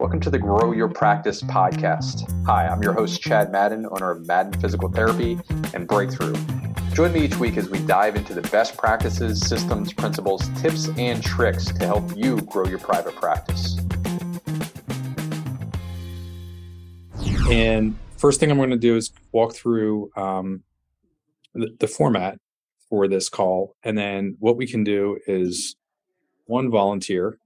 Welcome to the Grow Your Practice podcast. Hi, I'm your host, Chad Madden, owner of Madden Physical Therapy and Breakthrough. Join me each week as we dive into the best practices, systems, principles, tips, and tricks to help you grow your private practice. And first thing I'm going to do is walk through um, the, the format for this call. And then what we can do is one volunteer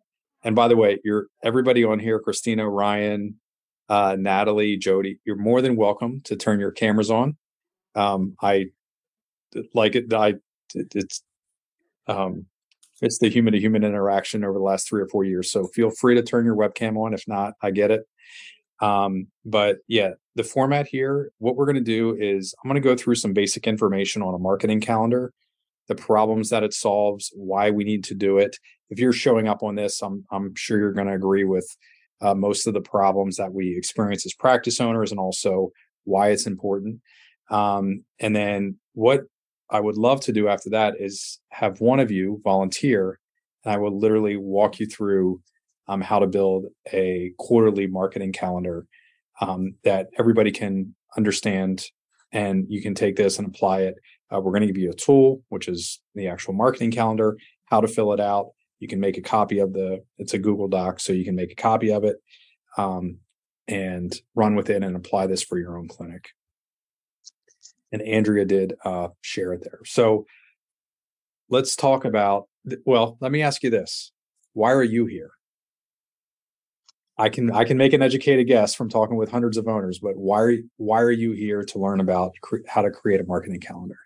and by the way, you're everybody on here, Christina, Ryan, uh, Natalie, Jody, you're more than welcome to turn your cameras on. Um, I like it. I it, it's um, it's the human to human interaction over the last three or four years. So feel free to turn your webcam on. If not, I get it. Um, but yeah, the format here, what we're going to do is I'm going to go through some basic information on a marketing calendar, the problems that it solves, why we need to do it, if you're showing up on this, I'm I'm sure you're going to agree with uh, most of the problems that we experience as practice owners, and also why it's important. Um, and then what I would love to do after that is have one of you volunteer, and I will literally walk you through um, how to build a quarterly marketing calendar um, that everybody can understand, and you can take this and apply it. Uh, we're going to give you a tool, which is the actual marketing calendar, how to fill it out, you can make a copy of the it's a google doc so you can make a copy of it um, and run with it and apply this for your own clinic. And andrea did uh, share it there. So let's talk about well let me ask you this. Why are you here? I can i can make an educated guess from talking with hundreds of owners but why are why are you here to learn about cre- how to create a marketing calendar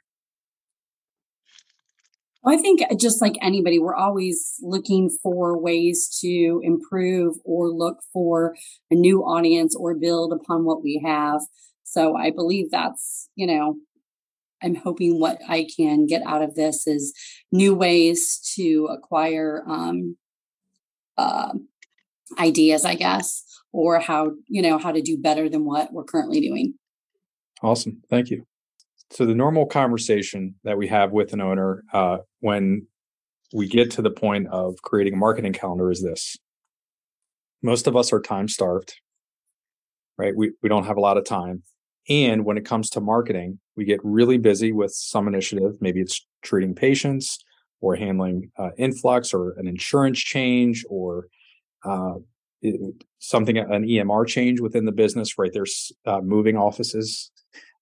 I think uh, just like anybody, we're always looking for ways to improve or look for a new audience or build upon what we have. So I believe that's, you know, I'm hoping what I can get out of this is new ways to acquire um, uh, ideas, I guess, or how, you know, how to do better than what we're currently doing. Awesome. Thank you. So the normal conversation that we have with an owner uh, when we get to the point of creating a marketing calendar is this: most of us are time starved, right? We we don't have a lot of time, and when it comes to marketing, we get really busy with some initiative. Maybe it's treating patients or handling uh, influx or an insurance change or uh, something an EMR change within the business. Right, there's uh, moving offices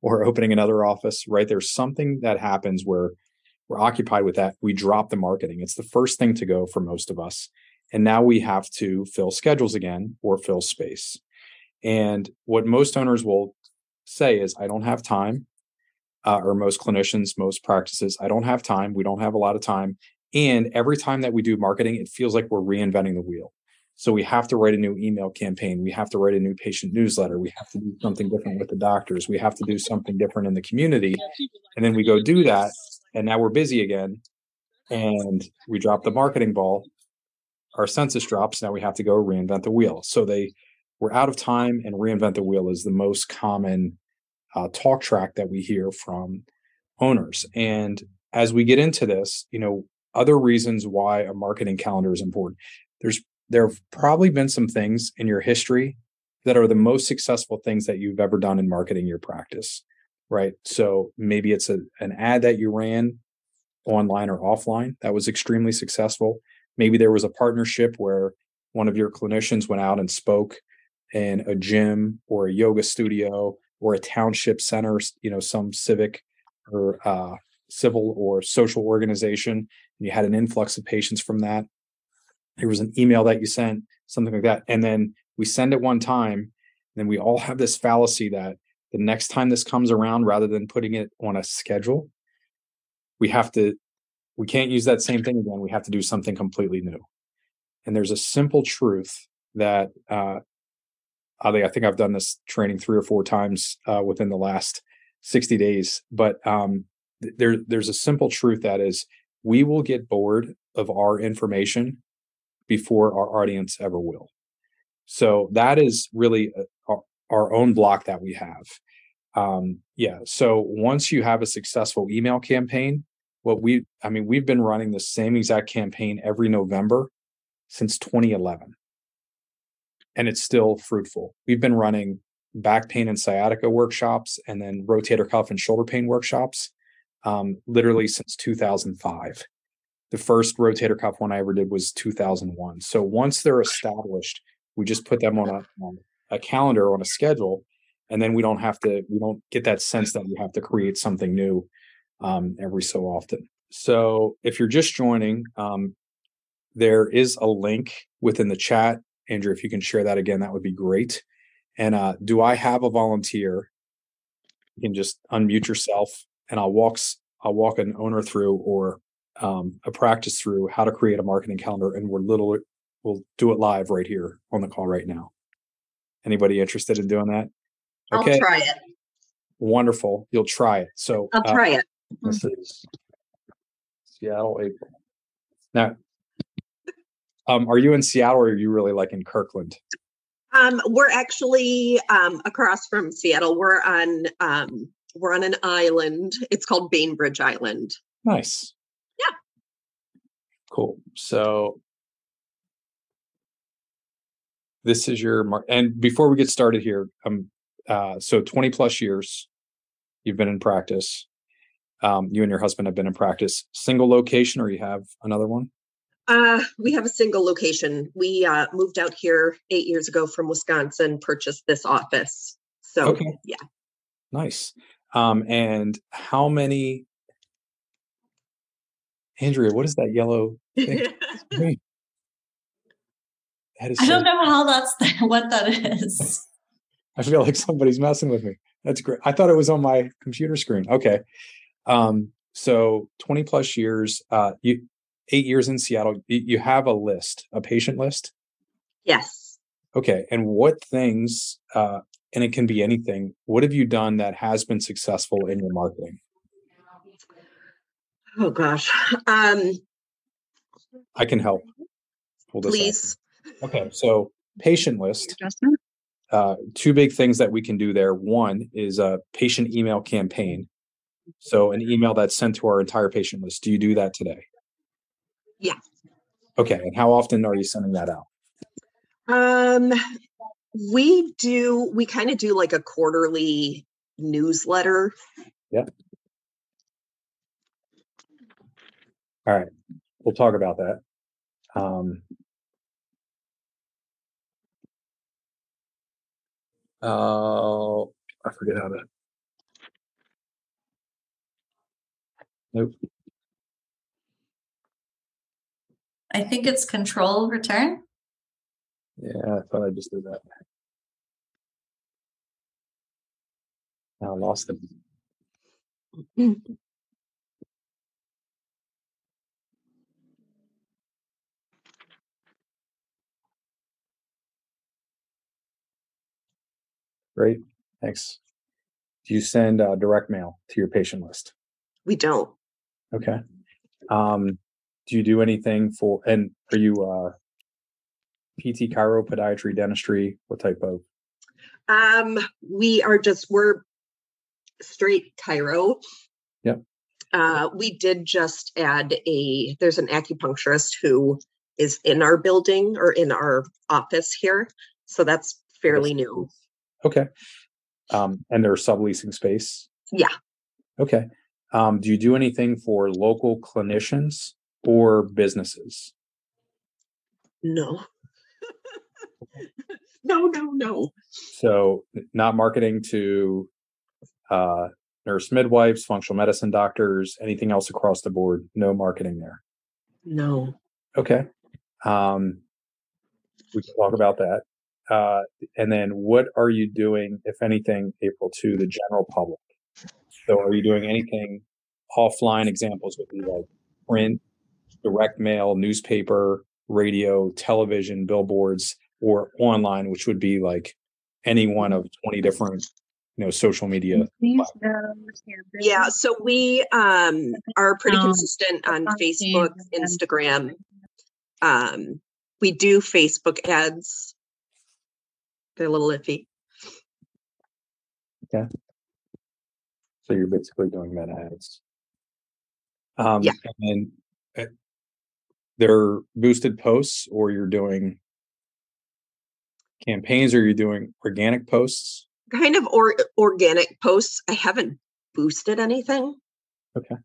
or opening another office, right? There's something that happens where we're occupied with that. We drop the marketing. It's the first thing to go for most of us. And now we have to fill schedules again or fill space. And what most owners will say is, I don't have time. Uh, or most clinicians, most practices, I don't have time. We don't have a lot of time. And every time that we do marketing, it feels like we're reinventing the wheel. So we have to write a new email campaign. We have to write a new patient newsletter. We have to do something different with the doctors. We have to do something different in the community. And then we go do that. And now we're busy again. And we drop the marketing ball. Our census drops. Now we have to go reinvent the wheel. So they we're out of time and reinvent the wheel is the most common uh, talk track that we hear from owners. And as we get into this, you know, other reasons why a marketing calendar is important. There's there have probably been some things in your history that are the most successful things that you've ever done in marketing your practice, right? So maybe it's a, an ad that you ran online or offline that was extremely successful. Maybe there was a partnership where one of your clinicians went out and spoke in a gym or a yoga studio or a township center, you know, some civic or uh, civil or social organization. And you had an influx of patients from that there was an email that you sent, something like that. And then we send it one time, And then we all have this fallacy that the next time this comes around, rather than putting it on a schedule, we have to, we can't use that same thing again. We have to do something completely new. And there's a simple truth that uh, I think I've done this training three or four times uh, within the last 60 days. But um, there, there's a simple truth that is we will get bored of our information before our audience ever will. So that is really a, our, our, own block that we have. Um, yeah. So once you have a successful email campaign, what we, I mean, we've been running the same exact campaign every November since 2011. and it's still fruitful. We've been running back pain and sciatica workshops and then rotator cuff and shoulder pain workshops um, literally since 2005. The first rotator cuff one I ever did was 2001. So once they're established, we just put them on a, on a calendar, on a schedule, and then we don't have to, we don't get that sense that we have to create something new um, every so often. So if you're just joining, um, there is a link within the chat. Andrew, if you can share that again, that would be great. And uh, do I have a volunteer? You can just unmute yourself, and I'll walk I'll walk an owner through or um, a practice through how to create a marketing calendar, and we're little we'll do it live right here on the call right now. Anybody interested in doing that? Okay. I'll try it. Wonderful. You'll try it. So I'll uh, try it. This is Seattle, April. Now, um, are you in Seattle or are you really like in Kirkland? Um, we're actually um, across from Seattle. We're on um, we're on an island. It's called Bainbridge Island. Nice. Cool. So this is your mark. And before we get started here, um, uh, so 20 plus years you've been in practice. Um, you and your husband have been in practice. Single location, or you have another one? Uh, we have a single location. We uh, moved out here eight years ago from Wisconsin, purchased this office. So, okay. yeah. Nice. Um, and how many, Andrea, what is that yellow thing? that is I don't know how that's what that is. I feel like somebody's messing with me. That's great. I thought it was on my computer screen. Okay. Um, so 20 plus years, uh, you, eight years in Seattle, you have a list, a patient list? Yes. Okay. And what things, uh, and it can be anything, what have you done that has been successful in your marketing? Oh gosh. Um, I can help. Please. Okay. So patient list. Uh, two big things that we can do there. One is a patient email campaign. So an email that's sent to our entire patient list. Do you do that today? Yeah. Okay. And how often are you sending that out? Um, we do, we kind of do like a quarterly newsletter. Yeah. All right. We'll talk about that. Um, uh, I forget how to. Nope. I think it's control return. Yeah, I thought I just did that. I lost it. Great, thanks. Do you send uh, direct mail to your patient list? We don't. Okay. Um, do you do anything for and are you uh pt chiro podiatry dentistry what type of um we are just we're straight chiro yep uh we did just add a there's an acupuncturist who is in our building or in our office here so that's fairly that's new okay um and they're subleasing space yeah okay um do you do anything for local clinicians or businesses? No. no, no, no. So, not marketing to uh, nurse midwives, functional medicine doctors, anything else across the board. No marketing there. No. Okay. Um, we can talk about that. Uh, and then, what are you doing, if anything, April, to the general public? So, are you doing anything offline? Examples would be like print, direct mail, newspaper, radio, television, billboards, or online, which would be like any one of 20 different you know social media yeah so we um are pretty consistent on facebook instagram um we do facebook ads they're a little iffy okay so you're basically doing meta ads um yeah. and they're boosted posts or you're doing campaigns or you're doing organic posts? Kind of or organic posts. I haven't boosted anything. Okay.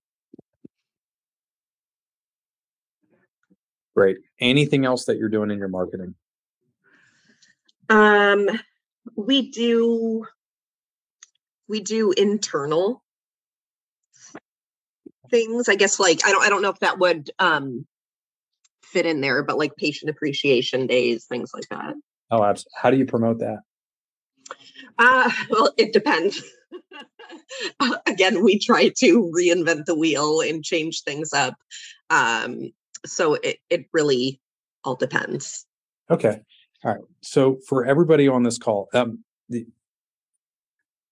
Great. Anything else that you're doing in your marketing? Um, we do we do internal things. I guess like I don't I don't know if that would um fit in there, but like patient appreciation days, things like that. Oh, absolutely. How do you promote that? Uh, well, it depends. Again, we try to reinvent the wheel and change things up. Um, so it, it really all depends. Okay. All right. So for everybody on this call, um, the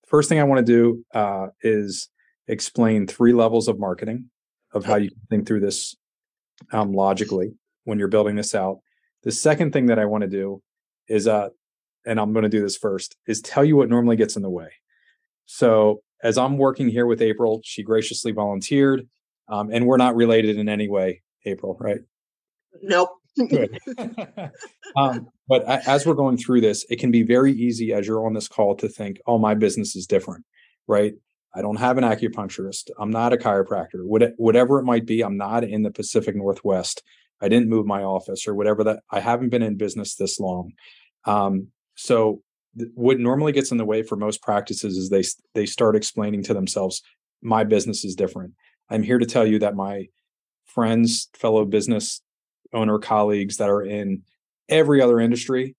first thing I want to do uh, is explain three levels of marketing of how you think through this um, logically when you're building this out. The second thing that I want to do is, uh, and I'm going to do this first, is tell you what normally gets in the way. So as I'm working here with April, she graciously volunteered, um, and we're not related in any way, April, right? Nope. Good. um, but as we're going through this, it can be very easy as you're on this call to think, oh, my business is different, right? I don't have an acupuncturist. I'm not a chiropractor. whatever it might be, I'm not in the Pacific Northwest. I didn't move my office or whatever that I haven't been in business this long. Um, so th- what normally gets in the way for most practices is they they start explaining to themselves, my business is different. I'm here to tell you that my friends, fellow business owner colleagues that are in every other industry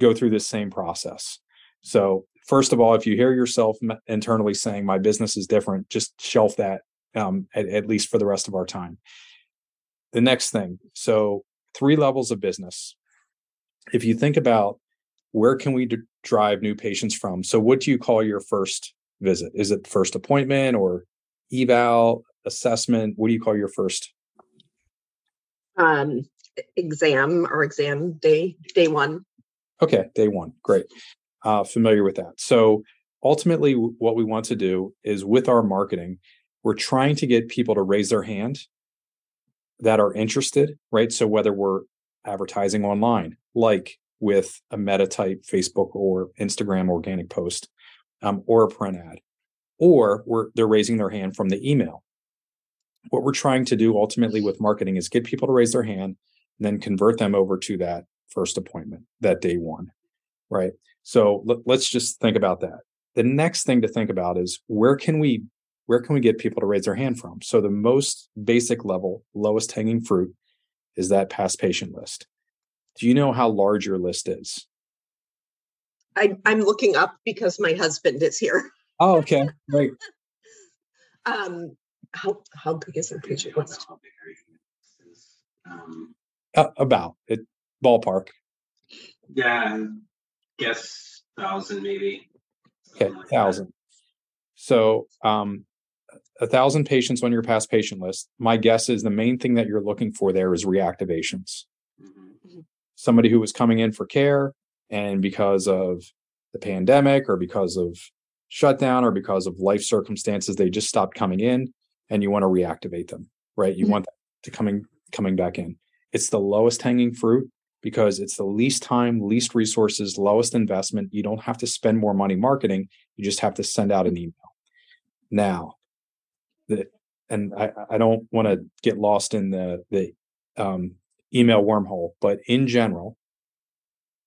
go through this same process. So first of all, if you hear yourself internally saying my business is different, just shelf that um, at, at least for the rest of our time. The next thing so three levels of business. If you think about where can we d- drive new patients from so what do you call your first visit? Is it first appointment or eval assessment? What do you call your first um exam or exam day day one okay day one great uh familiar with that so ultimately what we want to do is with our marketing we're trying to get people to raise their hand that are interested, right? So whether we're advertising online, like with a meta type Facebook or Instagram organic post, um, or a print ad, or we're, they're raising their hand from the email. What we're trying to do ultimately with marketing is get people to raise their hand and then convert them over to that first appointment, that day one, right? So let, let's just think about that. The next thing to think about is where can we where can we get people to raise their hand from? So the most basic level, lowest hanging fruit is that past patient list. Do you know how large your list is? I, am looking up because my husband is here. Oh, okay. Great. um, how how big is our patient list? Um, uh, about it ballpark. Yeah, guess thousand maybe. Okay, thousand. So um, a thousand patients on your past patient list. My guess is the main thing that you're looking for there is reactivations. Mm-hmm. Somebody who was coming in for care and because of the pandemic or because of shutdown or because of life circumstances, they just stopped coming in and you want to reactivate them, right? You mm-hmm. want to coming coming back in. It's the lowest hanging fruit because it's the least time, least resources, lowest investment. You don't have to spend more money marketing. You just have to send out an email. Now, the, and I, I don't want to get lost in the the um, email wormhole, but in general,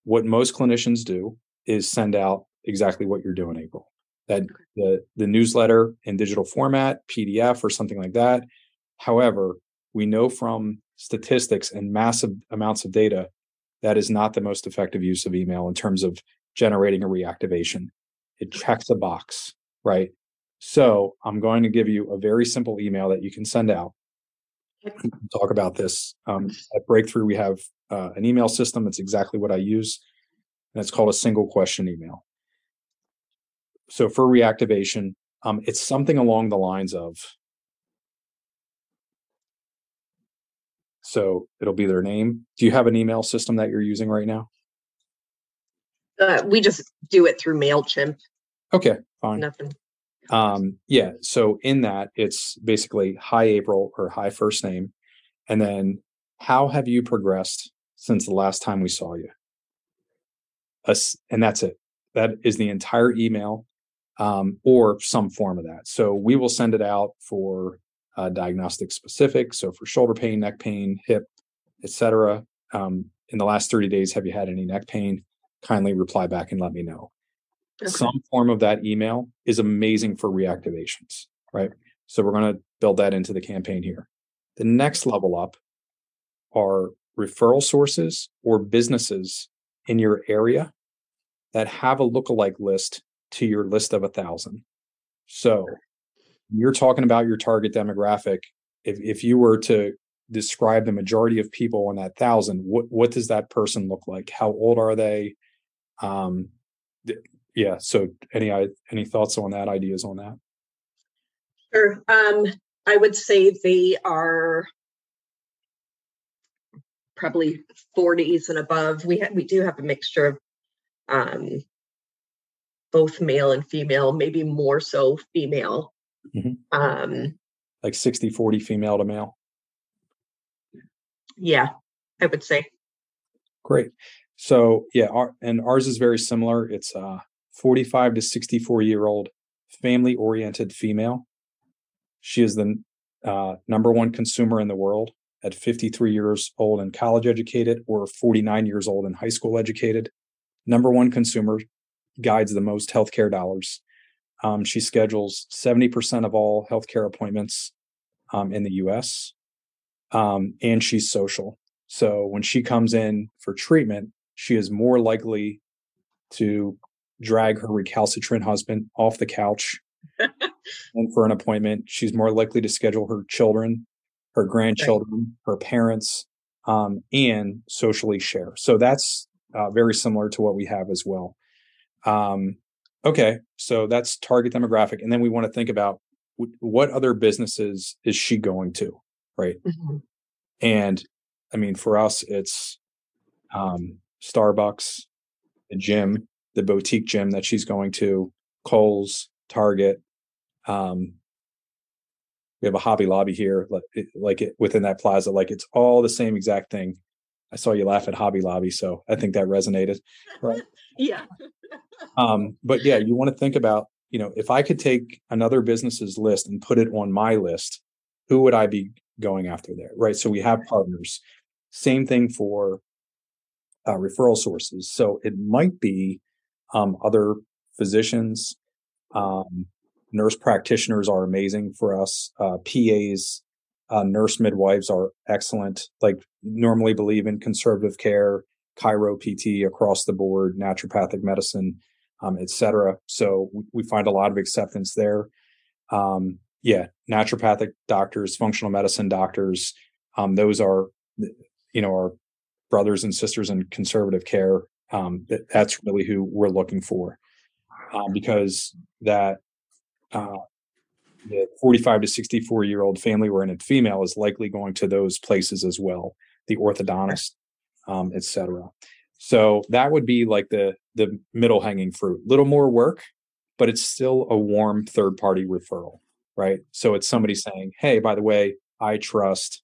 what most clinicians do is send out exactly what you're doing, April. That the the newsletter in digital format, PDF, or something like that. However, we know from statistics and massive amounts of data that is not the most effective use of email in terms of generating a reactivation. It checks a box, right? So I'm going to give you a very simple email that you can send out. talk about this. Um, at Breakthrough, we have uh, an email system. It's exactly what I use, and it's called a single question email. So for reactivation, um, it's something along the lines of so it'll be their name. Do you have an email system that you're using right now? Uh, we just do it through Mailchimp. Okay, fine. Nothing. Um, yeah. So in that, it's basically hi April or hi first name, and then how have you progressed since the last time we saw you? us, and that's it. That is the entire email um, or some form of that. So we will send it out for uh, diagnostic specific. So for shoulder pain, neck pain, hip, etc. Um, in the last 30 days, have you had any neck pain? Kindly reply back and let me know. Okay. Some form of that email is amazing for reactivations, right? So we're going to build that into the campaign here. The next level up are referral sources or businesses in your area that have a lookalike list to your list of a thousand. So you're talking about your target demographic. If, if you were to describe the majority of people in that thousand, what, what does that person look like? How old are they? Um, th- yeah. So any, any thoughts on that, ideas on that? Sure. Um, I would say they are probably 40s and above. We ha- we do have a mixture of um, both male and female, maybe more so female. Mm-hmm. Um, like 60 40 female to male. Yeah, I would say. Great. So yeah, our, and ours is very similar. It's uh 45 to 64 year old family oriented female. She is the uh, number one consumer in the world at 53 years old and college educated or 49 years old and high school educated. Number one consumer guides the most healthcare dollars. Um, she schedules 70% of all healthcare appointments um, in the US. Um, and she's social. So when she comes in for treatment, she is more likely to drag her recalcitrant husband off the couch and for an appointment. She's more likely to schedule her children, her grandchildren, her parents, um, and socially share. So that's uh, very similar to what we have as well. Um, okay, so that's target demographic, and then we want to think about w- what other businesses is she going to, right? Mm-hmm. And I mean, for us, it's um, Starbucks, the gym, the boutique gym that she's going to, Kohl's, Target, um, we have a Hobby Lobby here, like, like it, within that plaza, like it's all the same exact thing. I saw you laugh at Hobby Lobby, so I think that resonated. Right? yeah. um, but yeah, you want to think about, you know, if I could take another business's list and put it on my list, who would I be going after there? Right. So we have partners. Same thing for uh, referral sources. So it might be um, other physicians, um, nurse practitioners are amazing for us. Uh, PAs, uh, nurse midwives are excellent. Like normally believe in conservative care, chiro PT across the board, naturopathic medicine, um, etc. So we, find a lot of acceptance there. Um, yeah, naturopathic doctors, functional medicine doctors, um, those are, you know, our brothers and sisters in conservative care. Um, that, that's really who we're looking for, um, because that uh, the 45 to 64 year old family oriented female is likely going to those places as well, the orthodontist, um, etc. So that would be like the the middle hanging fruit. Little more work, but it's still a warm third party referral, right? So it's somebody saying, "Hey, by the way, I trust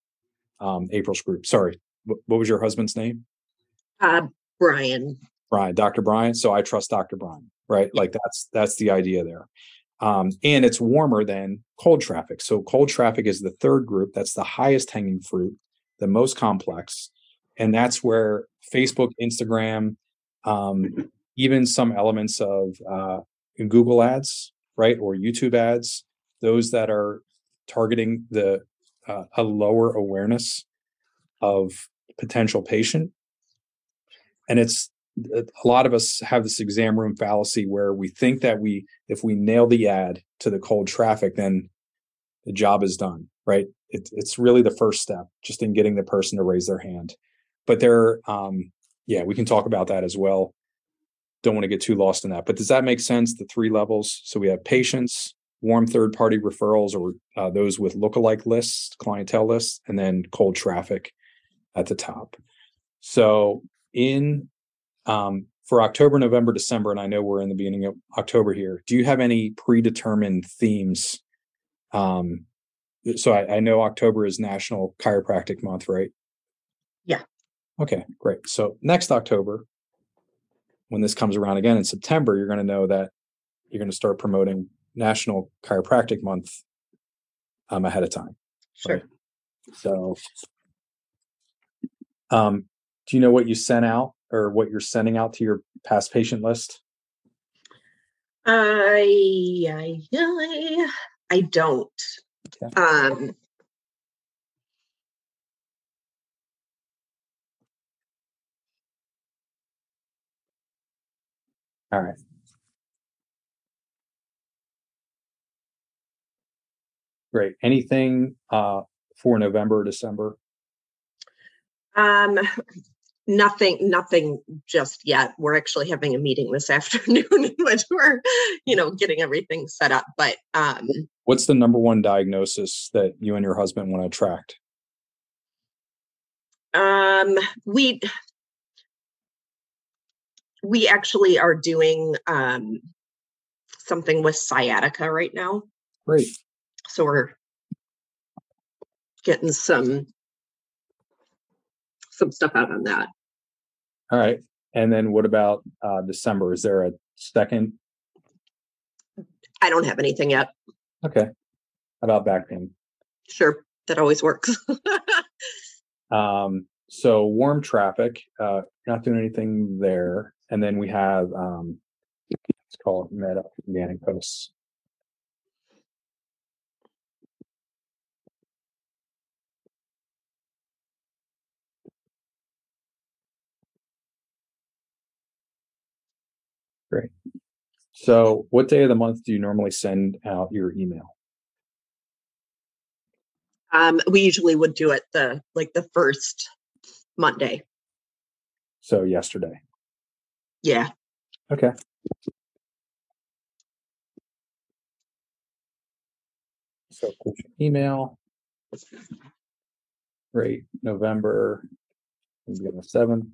um, April's group." Sorry, what, what was your husband's name? Uh, Brian. Brian, Dr. Brian. So I trust Dr. Brian, right? Like that's that's the idea there. Um, and it's warmer than cold traffic. So cold traffic is the third group. That's the highest hanging fruit, the most complex. And that's where Facebook, Instagram, um, even some elements of uh, Google ads, right, or YouTube ads, those that are targeting the uh, a lower awareness of potential patient. And it's a lot of us have this exam room fallacy where we think that we if we nail the ad to the cold traffic then the job is done right? It, it's really the first step just in getting the person to raise their hand. But there um yeah we can talk about that as well. Don't want to get too lost in that. But does that make sense the three levels? So we have patients warm third party referrals or uh, those with lookalike lists clientele lists and then cold traffic at the top. So in um, for October, November, December, and I know we're in the beginning of October here. Do you have any predetermined themes? Um, so I, I know October is National Chiropractic Month, right? Yeah. Okay, great. So next October, when this comes around again in September, you're going to know that you're going to start promoting National Chiropractic Month um, ahead of time. Sure. Right. So, um, do you know what you sent out or what you're sending out to your past patient list? I I, I, don't. Okay. Um, All right. Great. Anything uh, for November or December? um, nothing, nothing just yet. We're actually having a meeting this afternoon in which we're, you know, getting everything set up. But um, What's the number one diagnosis that you and your husband want to attract? um, we we actually are doing um something with sciatica right now. Great. So we're getting some some stuff out on that. All right. And then what about uh, December? Is there a second? I don't have anything yet. Okay. About back pain? Sure, that always works. Um, so warm traffic, uh, not doing anything there. And then we have, um, let's call it meta organic posts. Great. So what day of the month do you normally send out your email? um, we usually would do it the like the first Monday. So yesterday. Yeah. Okay. So email. Great. November. The seventh.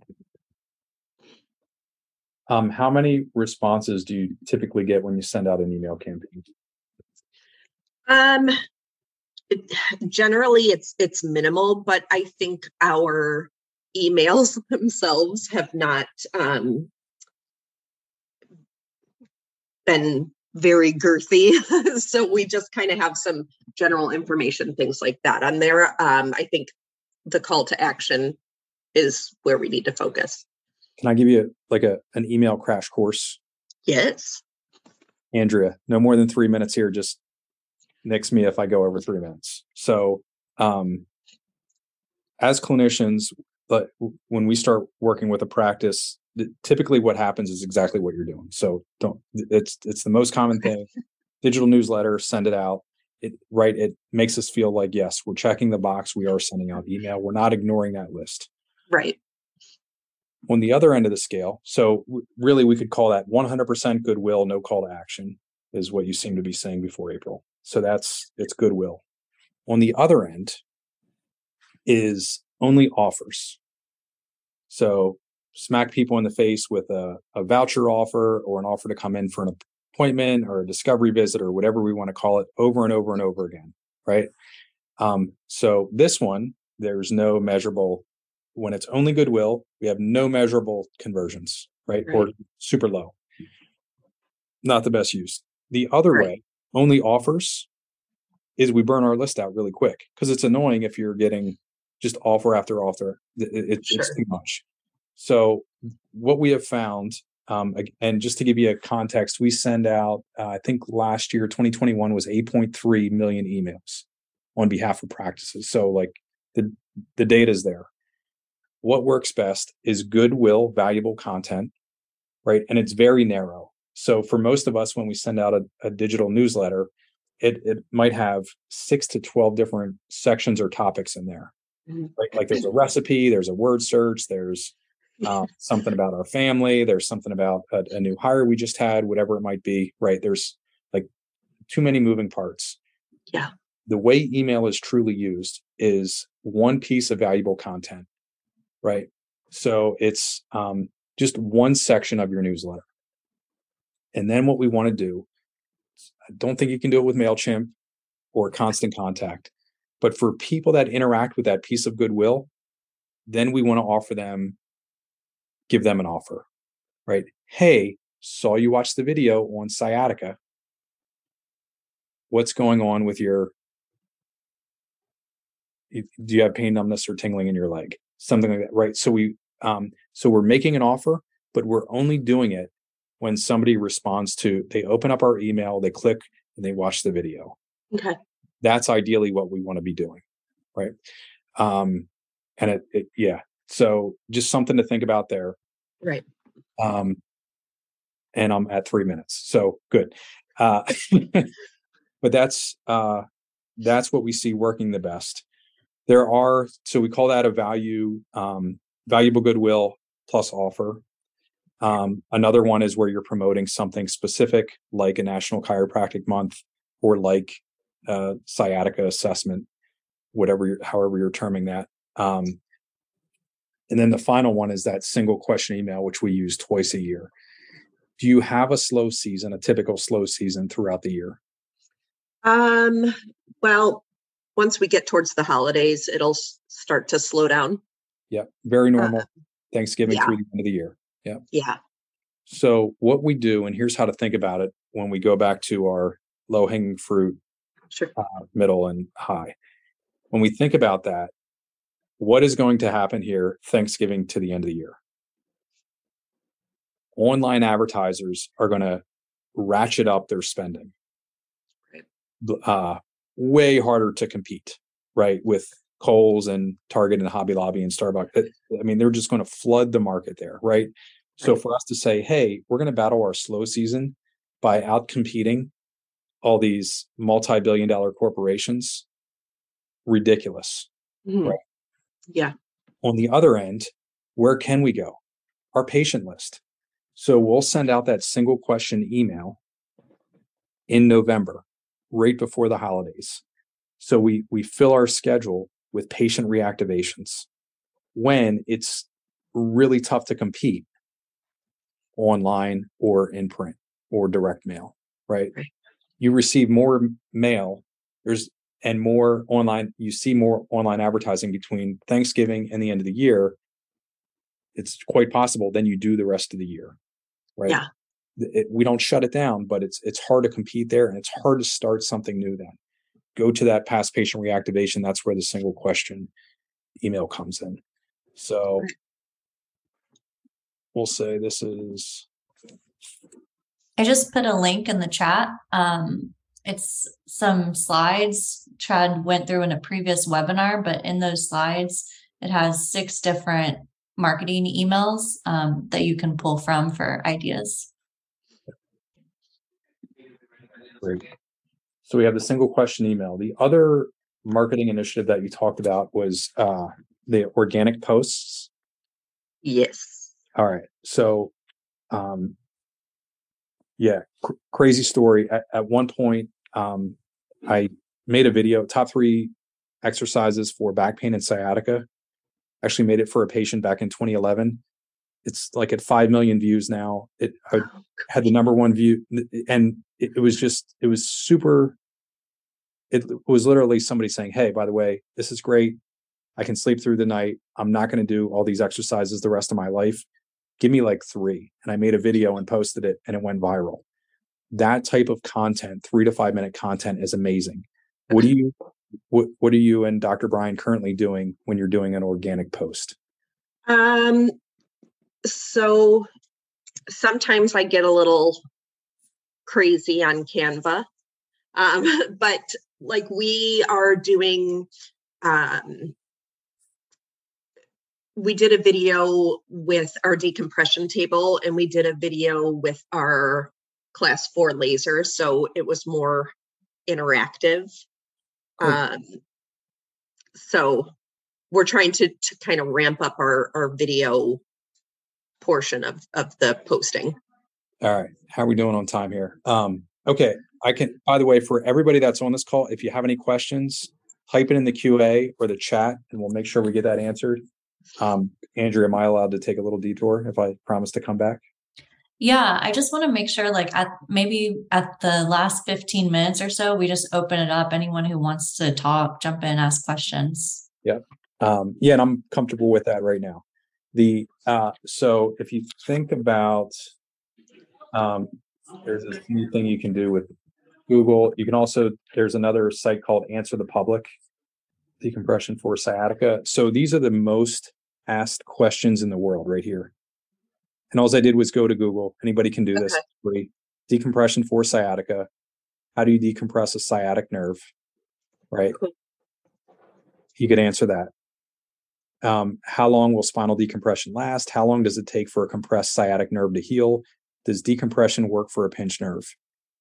Um, how many responses do you typically get when you send out an email campaign? Um it- generally it's it's minimal, but I think our emails themselves have not um been very girthy. so we just kind of have some general information, things like that on there. Um, I think the call to action is where we need to focus. Can I give you like a an email crash course? Yes. Andrea, no more than three minutes here. Just nix me if I go over three minutes. So, um, as clinicians, but when we start working with a practice, typically what happens is exactly what you're doing. So don't. It's it's the most common thing. Digital newsletter, send it out. It right. It makes us feel like yes, we're checking the box. We are sending out email. We're not ignoring that list Right. On the other end of the scale so really we could call that 100% goodwill no call to action is what you seem to be saying before april. So that's it's goodwill. On the other end is only offers. So smack people in the face with a, a voucher offer or an offer to come in for an appointment or a discovery visit or whatever we want to call it over and over and over again right? Um, so this one there's no measurable when it's only goodwill, we have no measurable conversions, right? Or super low. Not the best use. The other Right. way, only offers, is we burn our list out really quick because it's annoying if you're getting just offer after offer. It- it- It's too much. So what we have found, um, and just to give you a context, we send out, uh, I think last year, 2021 was 8.3 million emails on behalf of practices. So like the the data is there what works best is goodwill, valuable content, right? And it's very narrow. So for most of us, when we send out a, a digital newsletter, it, it might have six to 12 different sections or topics in there, Mhm. right? Like there's a recipe, there's a word search, there's um, something about our family, there's something about a, a new hire we just had, whatever it might be, right? There's like too many moving parts. Yeah. The way email is truly used is one piece of valuable content right? So it's um, just one section of your newsletter. And then what we want to do, I don't think you can do it with MailChimp or Constant Contact, but for people that interact with that piece of goodwill, then we want to offer them, give them an offer, right? Hey, saw you watch the video on sciatica. What's going on with your do you have pain numbness or tingling in your leg something like that right? So we um so we're making an offer but we're only doing it when somebody responds to they open up our email they click and they watch the video. Okay. That's ideally what we want to be doing right? Um and it, it yeah so just something to think about there. Right. Um and i'm at three minutes so good. Uh but that's uh that's what we see working the best there are so we call that a value um, valuable goodwill plus offer. Um, another one is where you're promoting something specific like a national chiropractic month or like sciatica assessment whatever however you're terming that. Um, and then the final one is that single question email which we use twice a year. Do you have a slow season a typical slow season throughout the year? Um well once we get towards the holidays, it'll start to slow down. Yeah, very uh, normal. Uh, Thanksgiving yeah. through the end of the year. Yeah. Yeah. So what we do, and here's how to think about it when we go back to our low hanging fruit, sure. uh, middle, and high. When we think about that, what is going to happen here Thanksgiving to the end of the year? Online advertisers are going to ratchet up their spending. Right. Uh, way harder to compete, right? With Kohl's and Target and Hobby Lobby and Starbucks. I mean, they're just going to flood the market there, right? So for us to say, hey, we're going to battle our slow season by out competing all these multi-billion dollar corporations, ridiculous. Mm-hmm. Right? Yeah. On the other end, where can we go? Our patient list. So we'll send out that single question email in November right before the holidays. So we we fill our schedule with patient reactivations when it's really tough to compete online or in print or direct mail, right? right. You receive more mail, there's and more online, you see more online advertising between Thanksgiving and the end of the year. It's quite possible then you do the rest of the year. Right. Yeah it, we don't shut it down, but it's it's hard to compete there, and it's hard to start something new. Then go to that past patient reactivation. That's where the single question email comes in. So we'll say this is. I just put a link in the chat. Um, it's some slides Chad went through in a previous webinar, but in those slides, it has six different marketing emails um, that you can pull from for ideas. Great. So we have the single question email. The other marketing initiative that you talked about was uh, the organic posts. Yes. All right. So, um, yeah, cr- crazy story. At, at one point, um, I made a video, top three exercises for back pain and sciatica. Actually, made it for a patient back in 2011 it's like at 5 million views now it I oh, had the number one view and it, it, was just it was super it was literally somebody saying hey by the way this is great. I can sleep through the night. I'm not going to do all these exercises the rest of my life. Give me like three. And i made a video and posted it and it went viral. That type of content three to five minute content is amazing. What do you what, what are you and dr brian currently doing when you're doing an organic post? Um so sometimes I get a little crazy on Canva. Um, but like we are doing, um, we did a video with our decompression table and we did a video with our class four laser. So it was more interactive. Cool. Um, so we're trying to, to kind of ramp up our, our video portion of of the posting. All right. How are we doing on time here? Um, okay. I can by the way, for everybody that's on this call, if you have any questions, type it in the QA or the chat and we'll make sure we get that answered. Um, Andrew, am I allowed to take a little detour if I promise to come back? Yeah, I just want to make sure, like, at maybe at the last 15 minutes or so, we just open it up. Anyone who wants to talk, jump in, ask questions. Yeah. Um, yeah, and I'm comfortable with that right now The uh, so if you think about um, there's this new thing you can do with Google. You can also there's another site called Answer the Public decompression for sciatica. So these are the most asked questions in the world right here. And all I did was go to Google. Anybody can do this free. Decompression for sciatica. How do you decompress a sciatic nerve? Right. Cool. You could answer that. Um, how long will spinal decompression last? How long does it take for a compressed sciatic nerve to heal? Does decompression work for a pinched nerve?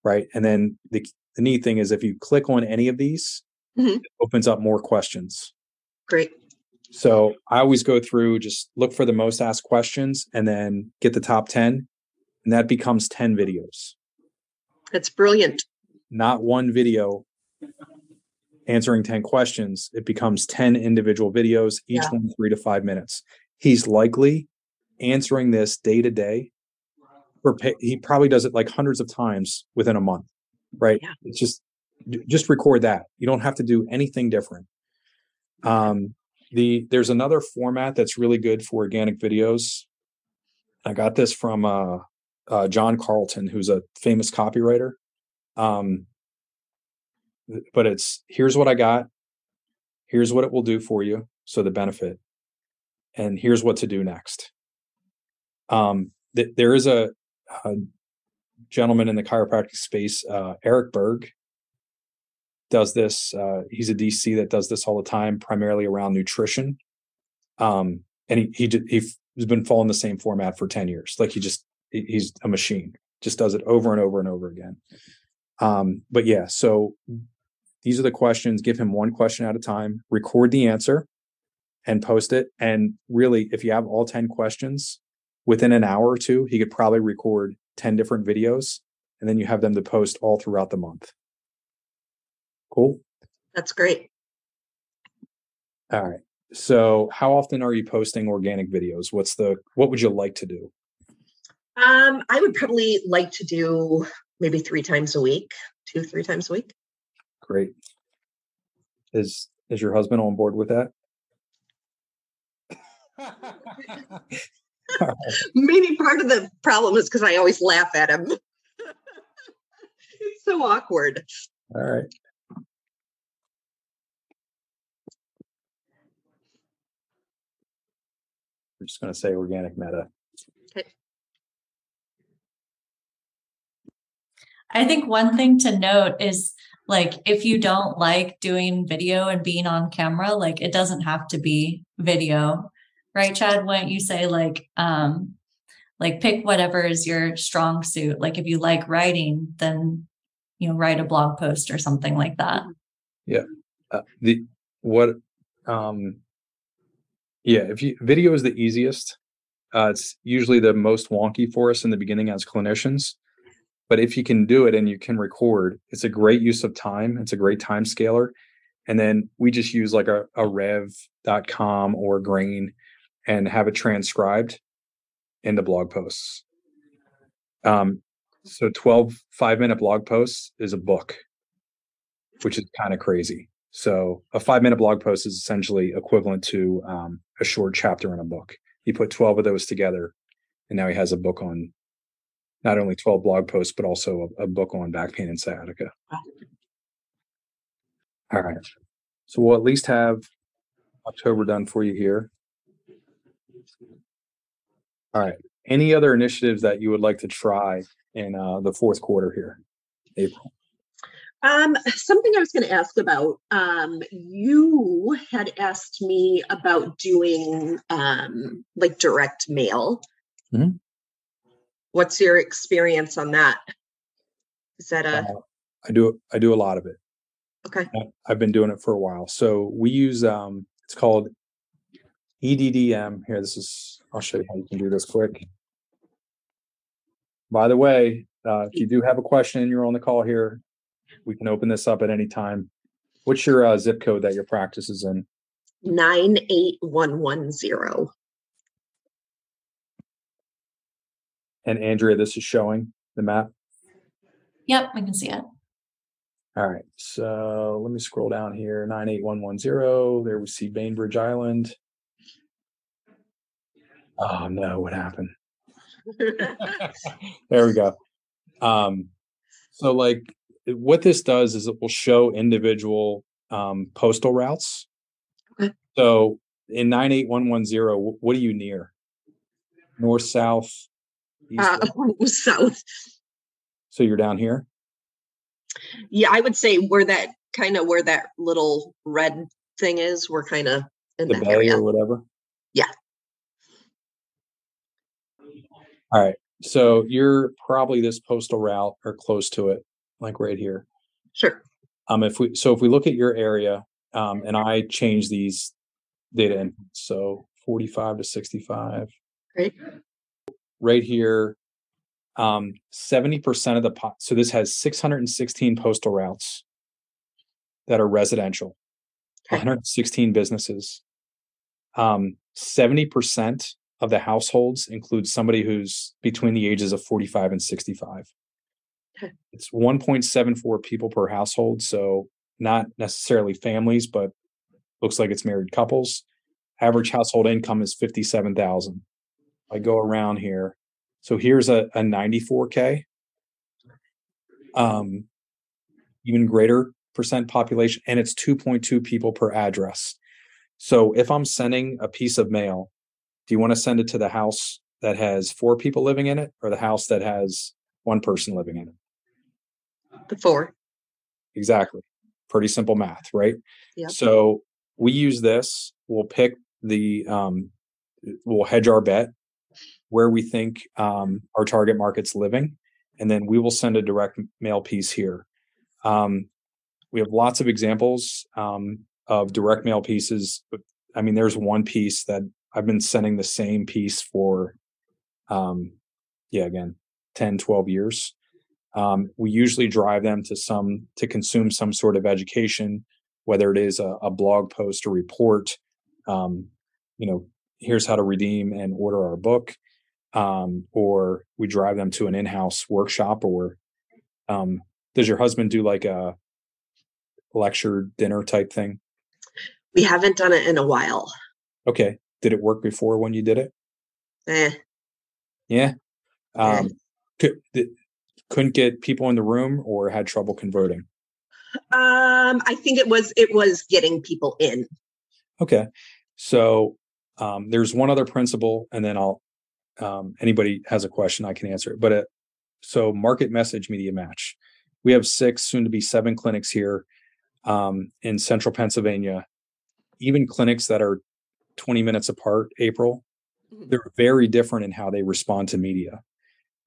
Right. And then the, the neat thing is if you click on any of these, Mhm. it opens up more questions. Great. So I always go through, just look for the most asked questions and then get the top 10. And that becomes 10 videos, That's brilliant. not one video answering 10 questions. It becomes 10 individual videos, each Yeah. one three to five minutes. He's likely answering this day to day. He probably does it like hundreds of times within a month, right? Yeah. It's just just record that. You don't have to do anything different. Um, the there's another format that's really good for organic videos. I got this from uh, uh, John Carlton, who's a famous copywriter. Um, but it's here's what I got, here's what it will do for you, so the benefit, and here's what to do next. Um, th- there is a, a gentleman in the chiropractic space, uh, Eric Berg, does this. Uh, he's a DC that does this all the time, primarily around nutrition. Um, and he he he's been following the same format for ten years. Like he just he's a machine, just does it over and over and over again. Um, but yeah, so these are the questions. Give him one question at a time. Record the answer, and post it. And really, if you have all ten questions within an hour or two, he could probably record ten different videos, and then you have them to post all throughout the month. Cool. That's great. All right. So, how often are you posting organic videos? What's the what would you like to do? Um, I would probably like to do maybe three times a week, two, three times a week. Great. Is is your husband on board with that? All right. Maybe part of the problem is because I always laugh at him. it's so awkward. All right. We're just going to say organic meta. I think one thing to note is like if you don't like doing video and being on camera, like it doesn't have to be video. Right, Chad? why don't you say like um like pick whatever is your strong suit? Like if you like writing, then you know, write a blog post or something like that. Uh, the what um yeah if you video is the easiest uh it's usually the most wonky for us in the beginning as clinicians but if you can do it and you can record it's a great use of time it's a great time scaler and then we just use like a, a rev.com or grain and have it transcribed into blog posts um so 12 five minute blog posts is a book which is kind of crazy so a five minute blog post is essentially equivalent to um, a short chapter in a book. He put 12 of those together and now he has a book on not only 12 blog posts, but also a, a book on back pain and sciatica. All right. So we'll at least have October done for you here. All right. Any other initiatives that you would like to try in uh, the fourth quarter here, April? Um, something I was going to ask about. Um, you had asked me about doing um, like direct mail. Mhm. What's your experience on that? Is that a Uh, I do I do a lot of it. okay? I've been doing it for a while. So we use um it's called EDDM. Here, this is I'll show you how you can do this quick. By the way, uh, if you do have a question and you're on the call here, we can open this up at any time. What's your uh, zip code that your practice is in? Nine eight one one zero. And Andrea, this is showing the map. Yep, we can see it. All right. So let me scroll down here. 98110. There we see Bainbridge Island. Oh no, what happened? there we go. Um, so like what this does is it will show individual um, postal routes. Okay. So in 98110, what are you near? North, south, east, Uh, south. So you're down here? Yeah, I would say where that kind of where that little red thing is, we're kind of in the that bay area. or whatever? Yeah. All right. So you're probably this postal route or close to it, like right here. Sure. Um, if we so if we look at your area, um, and I change these data inputs, so 45 to 65, Great. right here, um, 70% of the pot. So this has 616 postal routes that are residential, Okay. 116 businesses. Um, 70% of the households includes somebody who's between the ages of 45 and 65. Okay. It's 1.74 people per household. So not necessarily families, but looks like it's married couples. Average household income is 57,000. I go around here. So here's a, a 94K. Um, even greater percent population, and it's 2.2 people per address. So if I'm sending a piece of mail, do you want to send it to the house that has four people living in it or the house that has one person living in it? The four. Exactly. Pretty simple math, right? Yep. So we use this. We'll pick the, um, we'll hedge our bet where we think um, our target market's living, and then we will send a direct mail piece here. Um, we have lots of examples um, of direct mail pieces. But, I mean, there's one piece that I've been sending the same piece for, um, yeah, again, 10, 12 years. Um, we usually drive them to some to consume some sort of education, whether it is a, a blog post or report. Um, you know, here's how to redeem and order our book, um, or we drive them to an in-house workshop. Or um, does your husband do like a lecture dinner type thing? We haven't done it in a while. Okay, did it work before when you did it? Eh. Yeah. Yeah. Um, could, did, couldn't get people in the room or had trouble converting. Um, I think it was it was getting people in. Okay. So um, there's one other principle, and then I'll um, anybody has a question, I can answer it. But uh, so market message media match. We have six, soon to be seven clinics here um, in central Pennsylvania. Even clinics that are 20 minutes apart, April, Mhm. they're very different in how they respond to media.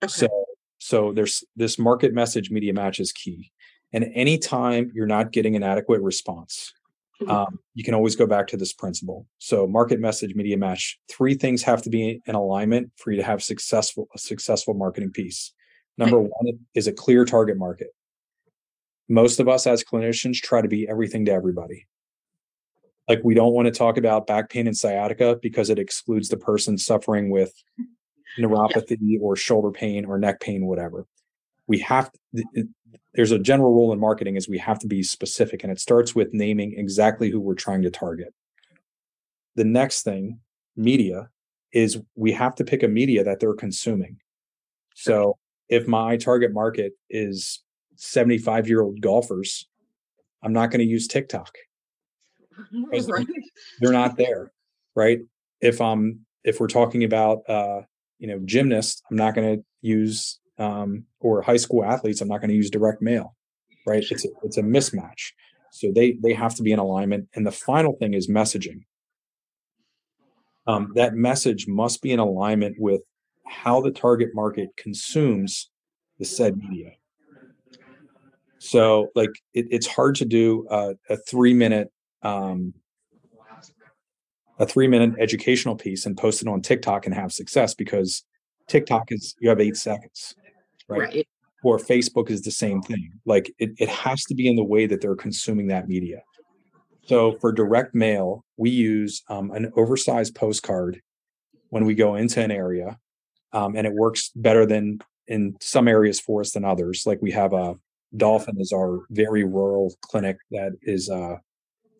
Okay. So so there's this market message media match is key. And anytime you're not getting an adequate response, Mhm. um, you can always go back to this principle. So market message media match, three things have to be in alignment for you to have successful a successful marketing piece. Number one is a clear target market. Most of us as clinicians try to be everything to everybody. Like we don't want to talk about back pain and sciatica because it excludes the person suffering with neuropathy or shoulder pain or neck pain, whatever. We have th- there's a general rule in marketing is we have to be specific, and it starts with naming exactly who we're trying to target. The next thing, media, is we have to pick a media that they're consuming. So if my target market is 75 year old golfers, I'm not going to use TikTok Right. they're not there right? If i'm if we're talking about uh you know gymnasts i'm not going to use um or high school athletes i'm not going to use direct mail right? It's a, it's a mismatch. So they they have to be in alignment. And the final thing is messaging. Um, that message must be in alignment with how the target market consumes the said media. So like it, it's hard to do a, a three minute um, a three minute educational piece and post it on TikTok and have success because TikTok is you have eight seconds, right? Right. Or Facebook is the same thing. Like it, it has to be in the way that they're consuming that media. So for direct mail, we use um, an oversized postcard when we go into an area, um, and it works better than in some areas for us than others. Like we have a Dolphin is our very rural clinic that is uh,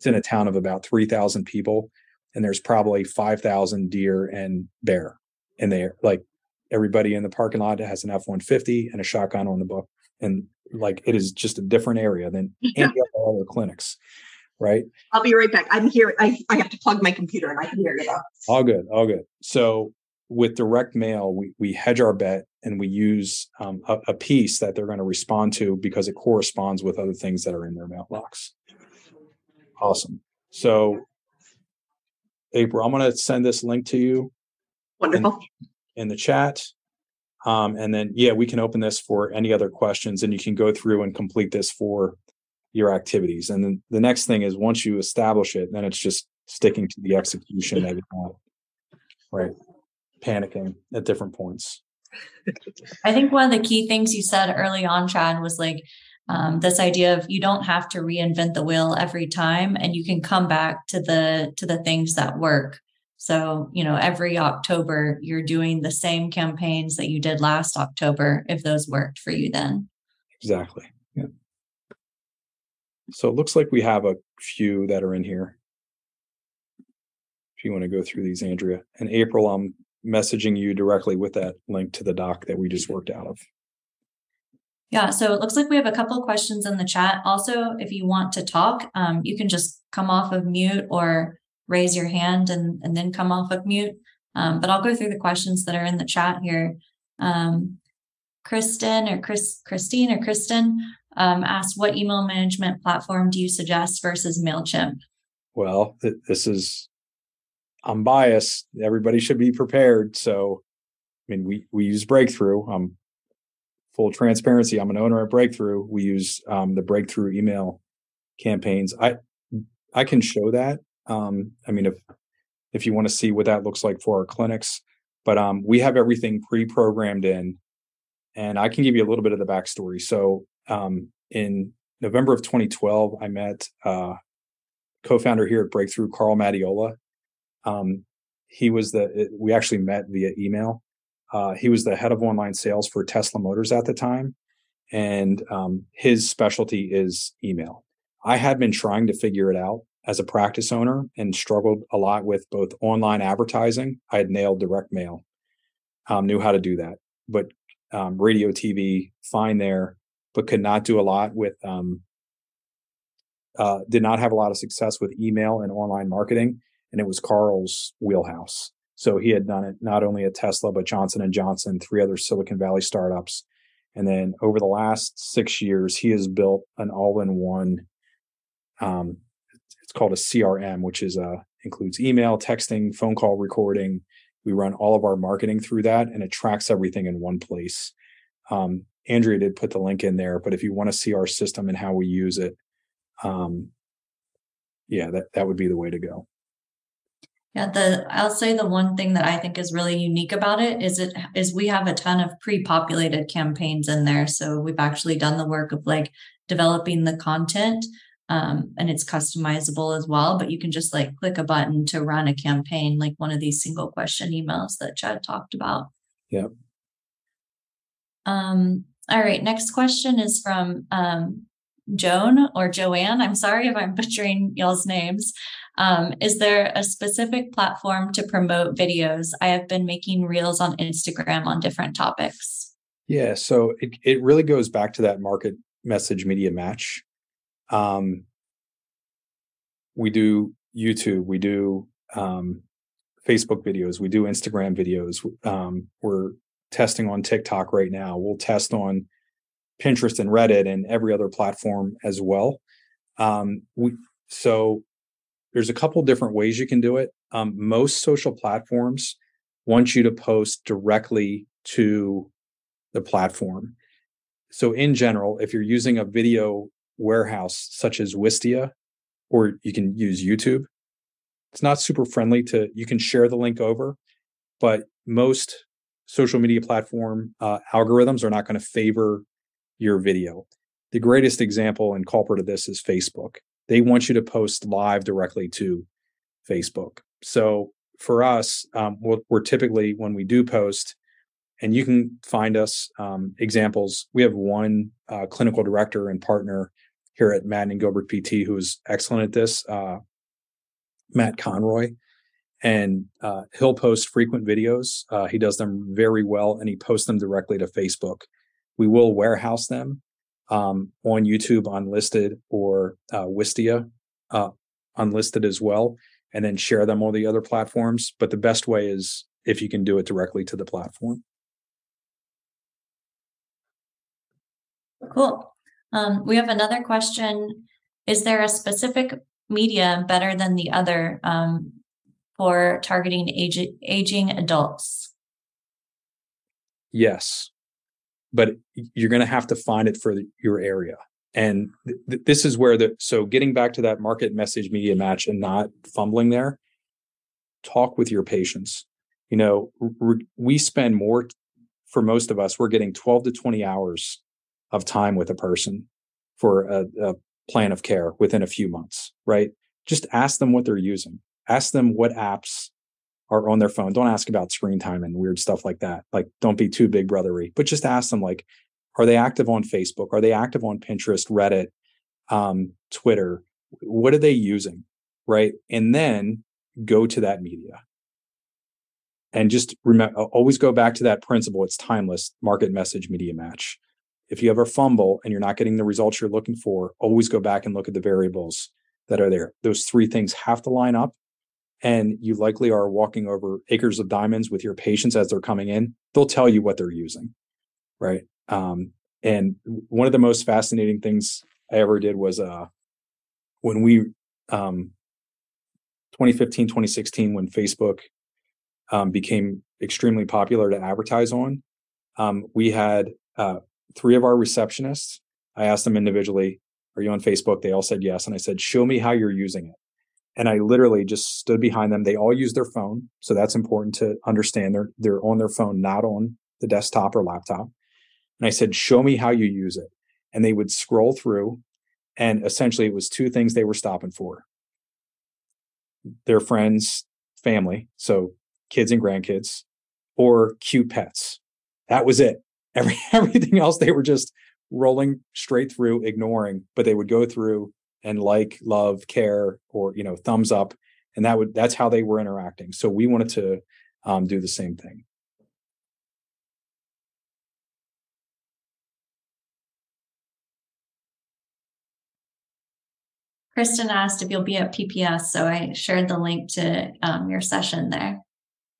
it's in a town of about 3,000 people, and there's probably 5,000 deer and bear. and they're like everybody in the parking lot has an F-150 and a shotgun on the book. And like it is just a different area than any other clinics. Right. I'll be right back. I'm here. I, I have to plug my computer and I can hear you though. All good. All good. So with direct mail, we, we hedge our bet and we use um, a, a, piece that they're going to respond to because it corresponds with other things that are in their mailbox. Awesome. So, April, I'm going to send this link to you. Wonderful. In, in the chat. Um, and then, yeah, we can open this for any other questions and you can go through and complete this for your activities. And then the next thing is once you establish it, then it's just sticking to the execution that you have. Right. Panicking at different points. I think one of the key things you said early on, Chad, was like um, this idea of you don't have to reinvent the wheel every time, and you can come back to the to the things that work. So, you know, every October, you're doing the same campaigns that you did last October if those worked for you then. Exactly. Yeah. So it looks like we have a few that are in here. If you want to go through these, Andrea. And April, I'm messaging you directly with that link to the doc that we just worked out of. Yeah, so it looks like we have a couple of questions in the chat. Also, if you want to talk, um, you can just come off of mute or raise your hand and, and then come off of mute. Um, but I'll go through the questions that are in the chat here. Um, Kristen or Chris, Christine or Kristen um, asked, "What email management platform do you suggest versus Mailchimp?" Well, th- this is I'm biased. Everybody should be prepared. So, I mean, we we use Breakthrough. Um, full transparency. I'm an owner at Breakthrough. We use um, the Breakthrough email campaigns. I I can show that um, I mean, if if you want to see what that looks like for our clinics, but um, we have everything pre-programmed in, and I can give you a little bit of the backstory. So um, in November of 2012, I met uh, co-founder here at Breakthrough, Carl Mattiola. Um, he was the we actually met via email. Uh, he was the head of online sales for Tesla Motors at the time, and um, his specialty is email. I had been trying to figure it out as a practice owner and struggled a lot with both online advertising. I had nailed direct mail, um, knew how to do that, but um, radio, TV, fine there, but could not do a lot with. Um, uh, did not have a lot of success with email and online marketing, and it was Carl's wheelhouse. So he had done it not only at Tesla but Johnson and Johnson, three other Silicon Valley startups, and then over the last six years, he has built an all-in-one um, it's called a CRM, which is uh, includes email, texting, phone call recording. We run all of our marketing through that, and it tracks everything in one place. Um, Andrea did put the link in there, but if you want to see our system and how we use it, um, yeah, that that would be the way to go. Yeah, the I'll say the one thing that I think is really unique about it is it is we have a ton of pre-populated campaigns in there. So we've actually done the work of like developing the content um, and it's customizable as well. But you can just like click a button to run a campaign, like one of these single question emails that Chad talked about. Yep. Um, all right. Next question is from um, Joan or Joanne. I'm sorry if I'm butchering y'all's names. Um, is there a specific platform to promote videos? I have been making reels on Instagram on different topics. Yeah, so it, it really goes back to that market message media match um, we do YouTube, we do um, Facebook videos, we do Instagram videos. Um, we're testing on TikTok right now. We'll test on Pinterest and Reddit and every other platform as well. Um, we so there's a couple different ways you can do it. Um, most social platforms want you to post directly to the platform. So in general, if you're using a video warehouse such as Wistia, or you can use YouTube. It's not super friendly to, you can share the link over, but most social media platform uh, algorithms are not going to favor your video. The greatest example and culprit of this is Facebook. They want you to post live directly to Facebook. So for us, um, we're typically, when we do post, and you can find us um, examples. We have one uh, clinical director and partner here at Madden and Gilbert PT who is excellent at this, uh, Matt Conroy. and uh, he'll post frequent videos. Uh, he does them very well, and he posts them directly to Facebook. We will warehouse them um, on YouTube unlisted or uh, Wistia uh, unlisted as well, and then share them on the other platforms. But the best way is if you can do it directly to the platform. Cool. Um, we have another question. Is there a specific media better than the other um, for targeting age, aging adults? Yes, but you're going to have to find it for the, your area. And th- this is where the so getting back to that market message media match and not fumbling there. Talk with your patients. You know, we spend more for most of us. We're getting 12 to 20 hours of time with a person for a, a plan of care within a few months, right? Just ask them what they're using ask them what apps are on their phone. Don't ask about screen time and weird stuff like that. Like, don't be too big brothery, but just ask them like, are they active on Facebook? Are they active on Pinterest, Reddit, um, Twitter? What are they using? Right. And then go to that media. And just remember, always go back to that principle. It's timeless market message media match. If you ever fumble and you're not getting the results you're looking for, always go back and look at the variables that are there. Those three things have to line up and you likely are walking over acres of diamonds with your patients as they're coming in, they'll tell you what they're using. Right. Um, and one of the most fascinating things I ever did was uh, when we, um, 2015, 2016, when Facebook um, became extremely popular to advertise on, um, we had uh, three of our receptionists. I asked them individually, Are you on Facebook? They all said yes. And I said, Show me how you're using it. And I literally just stood behind them. They all use their phone. So that's important to understand. They're, they're on their phone, not on the desktop or laptop. And I said, show me how you use it. And they would scroll through. And essentially it was two things they were stopping for. Their friends, family. So kids and grandkids or cute pets. That was it. Every, everything else they were just rolling straight through, ignoring, but they would go through and like, love, care, or you know, thumbs up, and that would that's how they were interacting. So we wanted to um, do the same thing. Kristen asked if you'll be at PPS, so I shared the link to um, your session there.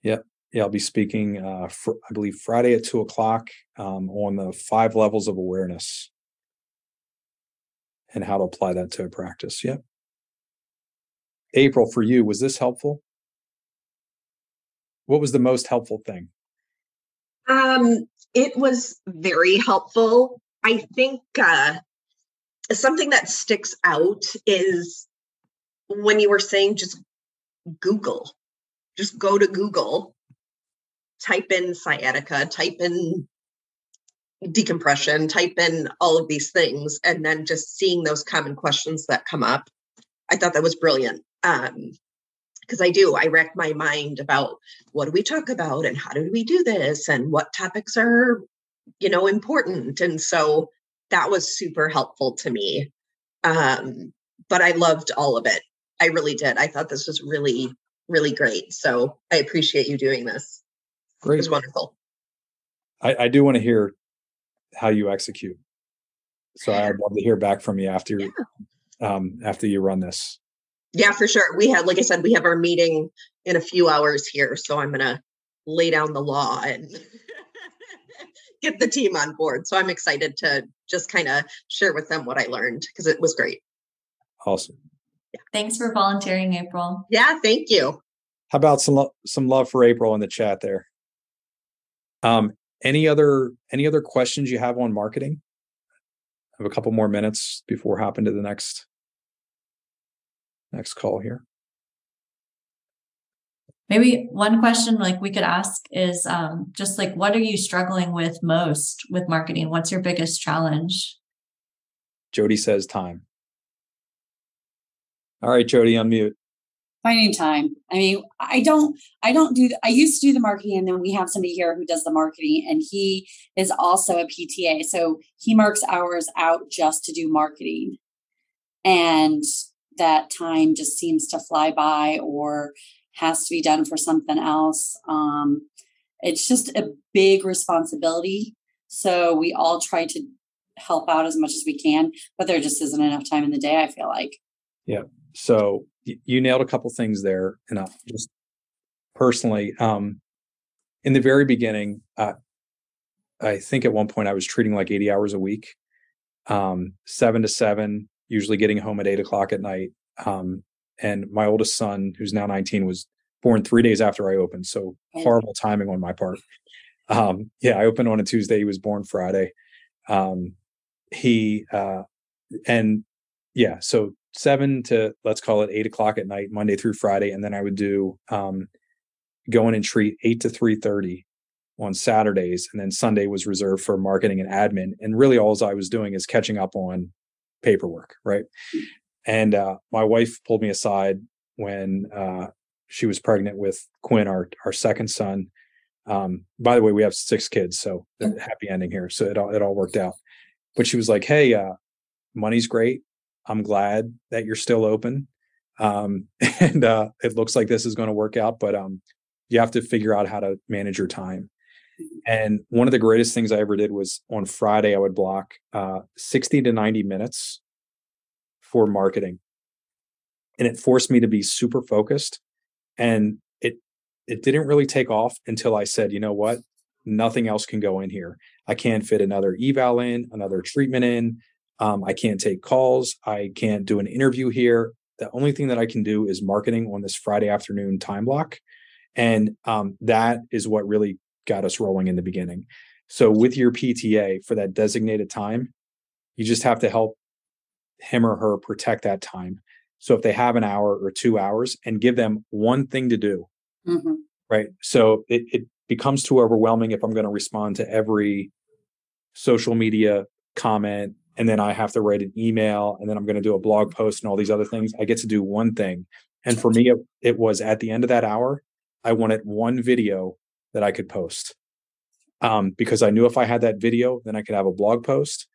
Yep. Yeah, I'll be speaking, uh, for, I believe, Friday at two o'clock um, on the five levels of awareness and how to apply that to a practice. Yeah. April, for you, was this helpful? What was the most helpful thing? Um, it was very helpful. I think uh, something that sticks out is when you were saying just Google, just go to Google, type in sciatica, type in decompression, type in all of these things, and then just seeing those common questions that come up. I thought that was brilliant. Um, because I do, I rack my mind about what do we talk about and how do we do this and what topics are, you know, important. And so that was super helpful to me. Um, but I loved all of it. I really did. I thought this was really, really great. So I appreciate you doing this. Great. It was wonderful. I, I do want to hear how you execute. So I'd love to hear back from you after yeah. um, after you run this. Yeah, for sure. We have, like I said, we have our meeting in a few hours here, so I'm gonna lay down the law and get the team on board. So I'm excited to just kind of share with them what I learned because it was great. Awesome. Yeah. Thanks for volunteering, April. Yeah, thank you. How about some lo- some love for April in the chat there? Um, any other any other questions you have on marketing? I have a couple more minutes before hopping to the next next call here. Maybe one question like we could ask is um, just like what are you struggling with most with marketing? What's your biggest challenge? Jody says time. All right, Jody, unmute finding time. I mean, I don't, I don't do, I used to do the marketing and then we have somebody here who does the marketing and he is also a PTA. So he marks hours out just to do marketing. And that time just seems to fly by or has to be done for something else. Um, it's just a big responsibility. So we all try to help out as much as we can, but there just isn't enough time in the day, I feel like. Yeah. So you nailed a couple things there. And I just personally, um, in the very beginning, uh, I think at one point I was treating like 80 hours a week, um, seven to seven, usually getting home at eight o'clock at night. Um, and my oldest son, who's now 19, was born three days after I opened. So oh. horrible timing on my part. Um, yeah, I opened on a Tuesday. He was born Friday. Um, he, uh, and yeah, so seven to let's call it eight o'clock at night, Monday through Friday. And then I would do, um, go in and treat eight to 3.30 on Saturdays. And then Sunday was reserved for marketing and admin. And really all I was doing is catching up on paperwork. Right. And uh, my wife pulled me aside when uh, she was pregnant with Quinn, our, our second son. Um, by the way, we have six kids, so happy ending here. So it all, it all worked out. But she was like, Hey, uh, money's great. I'm glad that you're still open. Um, and uh, it looks like this is going to work out, but um, you have to figure out how to manage your time. And one of the greatest things I ever did was on Friday, I would block uh, 60 to 90 minutes for marketing. And it forced me to be super focused. And it it didn't really take off until I said, you know what? Nothing else can go in here. I can't fit another eval in, another treatment in. Um, I can't take calls. I can't do an interview here. The only thing that I can do is marketing on this Friday afternoon time block. And um, that is what really got us rolling in the beginning. So with your PTA for that designated time, you just have to help him or her protect that time. So if they have an hour or two hours and give them one thing to do, mm-hmm. right? So it, it becomes too overwhelming if I'm going to respond to every social media comment and then I have to write an email and then I'm going to do a blog post and all these other things. I get to do one thing. And for me, it, it was at the end of that hour, I wanted one video that I could post um, because I knew if I had that video, then I could have a blog post.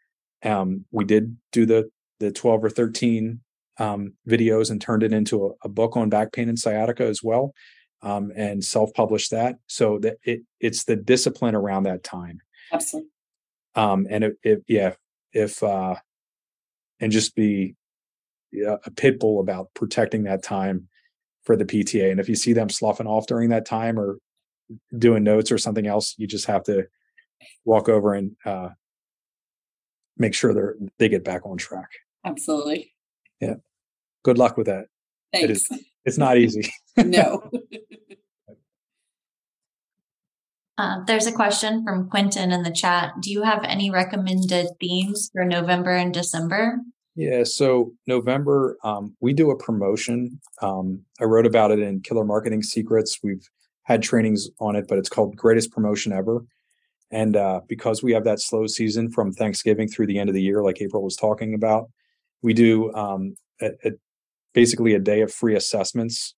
Um, we did do the the 12 or 13 um, videos and turned it into a, a, book on back pain and sciatica as well, um, and self-published that. So that it it's the discipline around that time. Absolutely. Um, and if, yeah, if uh, and just be yeah, a pit bull about protecting that time for the PTA. And if you see them sloughing off during that time or doing notes or something else, you just have to walk over and uh, make sure they're they get back on track. Absolutely. Yeah. Good luck with that. Thanks. It is, it's not easy. no. Uh, there's a question from Quentin in the chat. Do you have any recommended themes for November and December? Yeah, so November, um, we do a promotion. Um, I wrote about it in Killer Marketing Secrets. We've had trainings on it, but it's called Greatest Promotion Ever. And uh, because we have that slow season from Thanksgiving through the end of the year, like April was talking about, we do um, a, a, basically a day of free assessments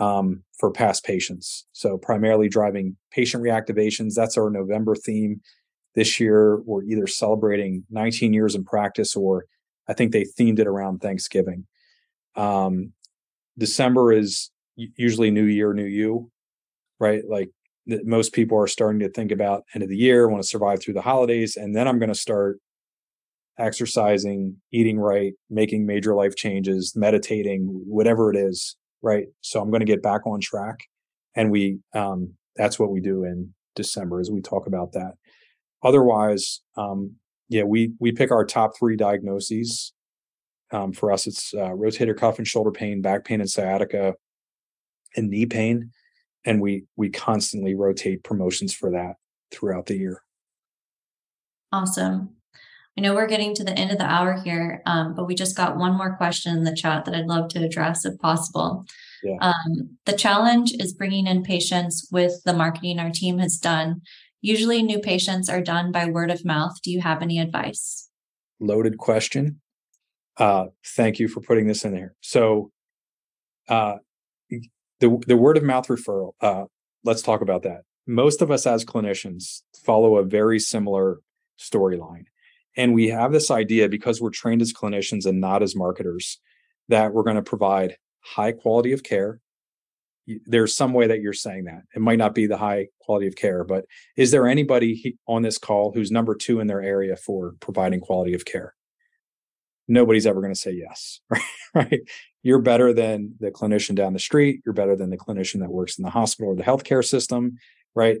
um, for past patients. So primarily driving patient reactivations. That's our November theme. This year, we're either celebrating 19 years in practice or I think they themed it around Thanksgiving. Um, December is usually New Year, New You, right? Like most people are starting to think about end of the year, want to survive through the holidays, and then I'm going to start exercising, eating right, making major life changes, meditating, whatever it is, right? So I'm going to get back on track, and we um, that's what we do in December as we talk about that. Otherwise, um, yeah, we we pick our top three diagnoses. Um, for us, it's uh, rotator cuff and shoulder pain, back pain and sciatica, and knee pain, and we we constantly rotate promotions for that throughout the year. Awesome. I know we're getting to the end of the hour here, um, but we just got one more question in the chat that I'd love to address if possible. Yeah. Um, the challenge is bringing in patients with the marketing our team has done Usually, new patients are done by word of mouth. Do you have any advice? Loaded question. Uh, thank you for putting this in there. So, uh, the the word of mouth referral. Uh, let's talk about that. Most of us as clinicians follow a very similar storyline, and we have this idea because we're trained as clinicians and not as marketers that we're going to provide high quality of care there's some way that you're saying that. It might not be the high quality of care, but is there anybody on this call who's number two in their area for providing quality of care? Nobody's ever going to say yes, right? You're better than the clinician down the street. You're better than the clinician that works in the hospital or the healthcare system, right?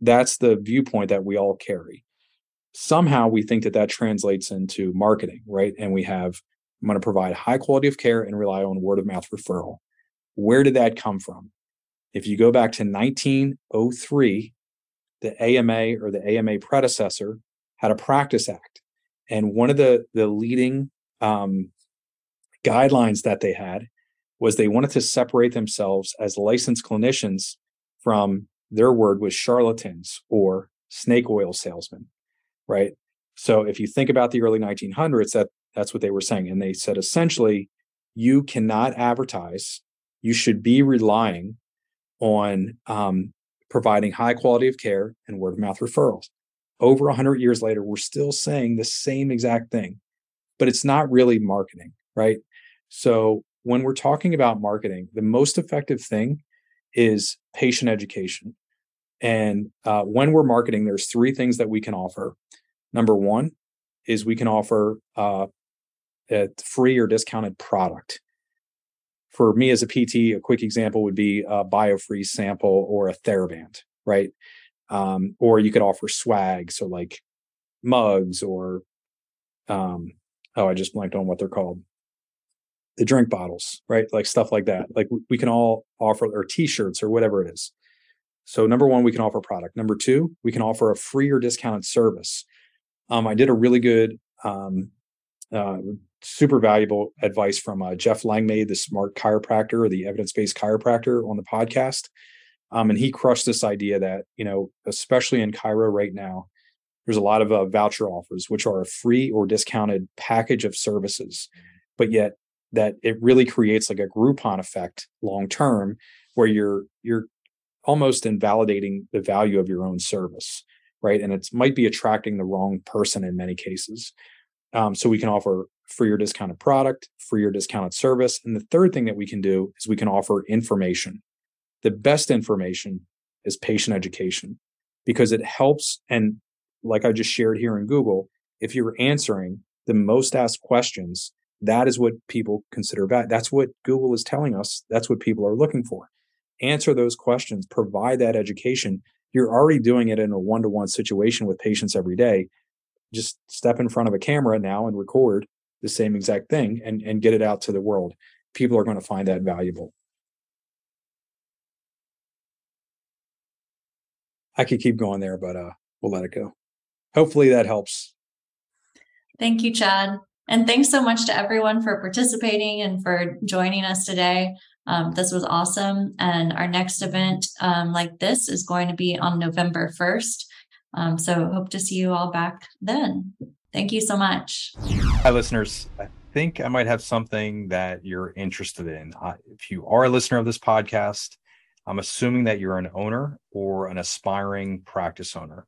That's the viewpoint that we all carry. Somehow we think that that translates into marketing, right? And we have, I'm going to provide high quality of care and rely on word of mouth referral where did that come from? If you go back to 1903, the AMA or the AMA predecessor had a practice act. And one of the, the leading um, guidelines that they had was they wanted to separate themselves as licensed clinicians from their word was charlatans or snake oil salesmen, right? So if you think about the early 1900s, that that's what they were saying, and they said essentially, you cannot advertise you should be relying on um, providing high quality of care and word of mouth referrals. Over 100 years later, we're still saying the same exact thing, but it's not really marketing, right? So when we're talking about marketing, the most effective thing is patient education. And uh, when we're marketing, there's three things that we can offer. Number one is we can offer uh, a free or discounted product for me as a PT, a quick example would be a biofreeze sample or a TheraBand, right? Um, or you could offer swag, so like mugs or um, oh, I just blanked on what they're called. The drink bottles, right? Like stuff like that. Like we can all offer or t-shirts or whatever it is. So number one, we can offer product. Number two, we can offer a free or discounted service. Um, I did a really good um, uh, super valuable advice from uh, Jeff Langmaid, the smart chiropractor or the evidence based chiropractor on the podcast. Um, and he crushed this idea that, you know, especially in chiro right now, there's a lot of uh, voucher offers, which are a free or discounted package of services, but yet that it really creates like a Groupon effect long term where you're, you're almost invalidating the value of your own service. Right. And it might be attracting the wrong person in many cases. Um, so we can offer free or discounted product, free or discounted service. And the third thing that we can do is we can offer information. The best information is patient education because it helps. And like I just shared here in Google, if you're answering the most asked questions, that is what people consider bad. That's what Google is telling us. That's what people are looking for. Answer those questions, provide that education. You're already doing it in a one to one situation with patients every day just step in front of a camera now and record the same exact thing and, and get it out to the world. People are going to find that valuable. I could keep going there, but uh, we'll let it go. Hopefully that helps. Thank you, Chad. And thanks so much to everyone for participating and for joining us today. Um, this was awesome. And our next event um, like this is going to be on November 1st. Um, so hope to see you all back then. Thank you so much. Hi, listeners. I think I might have something that you're interested in. Uh, if you are a listener of this podcast, I'm assuming that you're an owner or an aspiring practice owner.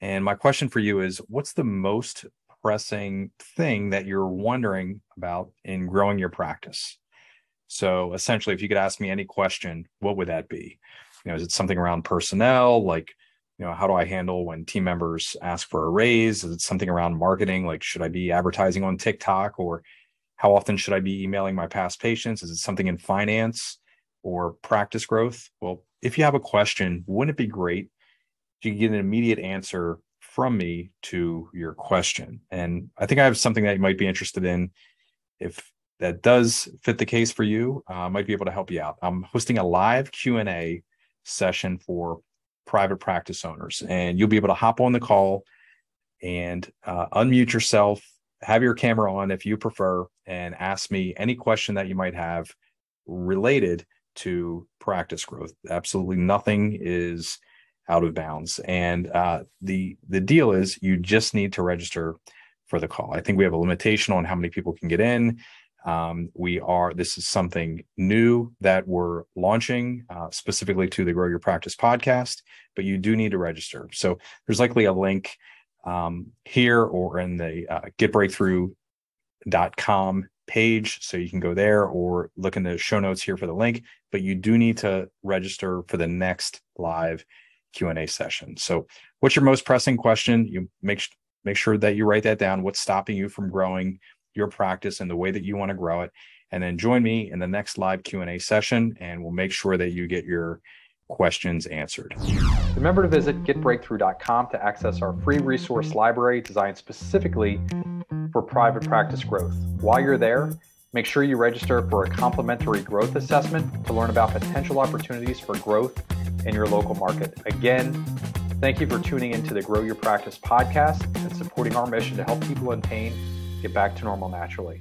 And my question for you is what's the most pressing thing that you're wondering about in growing your practice? So essentially, if you could ask me any question, what would that be? You know, is it something around personnel, like you know how do i handle when team members ask for a raise? Is it something around marketing? Like should i be advertising on tiktok or how often should i be emailing my past patients? Is it something in finance or practice growth? Well if you have a question wouldn't it be great if you get an immediate answer from me to your question? And i think i have something that you might be interested in. If that does fit the case for you uh, might be able to help you out i'm hosting a live q&a session for private practice owners. And you'll be able to hop on the call and uh, unmute yourself, have your camera on if you prefer, and ask me any question that you might have related to practice growth. Absolutely nothing is out of bounds. And uh, the the deal is you just need to register for the call. I think we have a limitation on how many people can get in. Um, we are, this is something new that we're launching uh, specifically to the Grow Your Practice podcast, but you do need to register. So there's likely a link um, here or in the uh, getbreakthrough.com page. So you can go there or look in the show notes here for the link, but you do need to register for the next live Q&A session. So what's your most pressing question? You make, make sure that you write that down. What's stopping you from growing your practice and the way that you want to grow it? And then join me in the next live Q&A session and we'll make sure that you get your questions answered. Remember to visit getbreakthrough.com to access our free resource library designed specifically for private practice growth. While you're there, make sure you register for a complimentary growth assessment to learn about potential opportunities for growth in your local market. Again, thank you for tuning into the Grow Your Practice podcast and supporting our mission to help people in pain get back to normal naturally.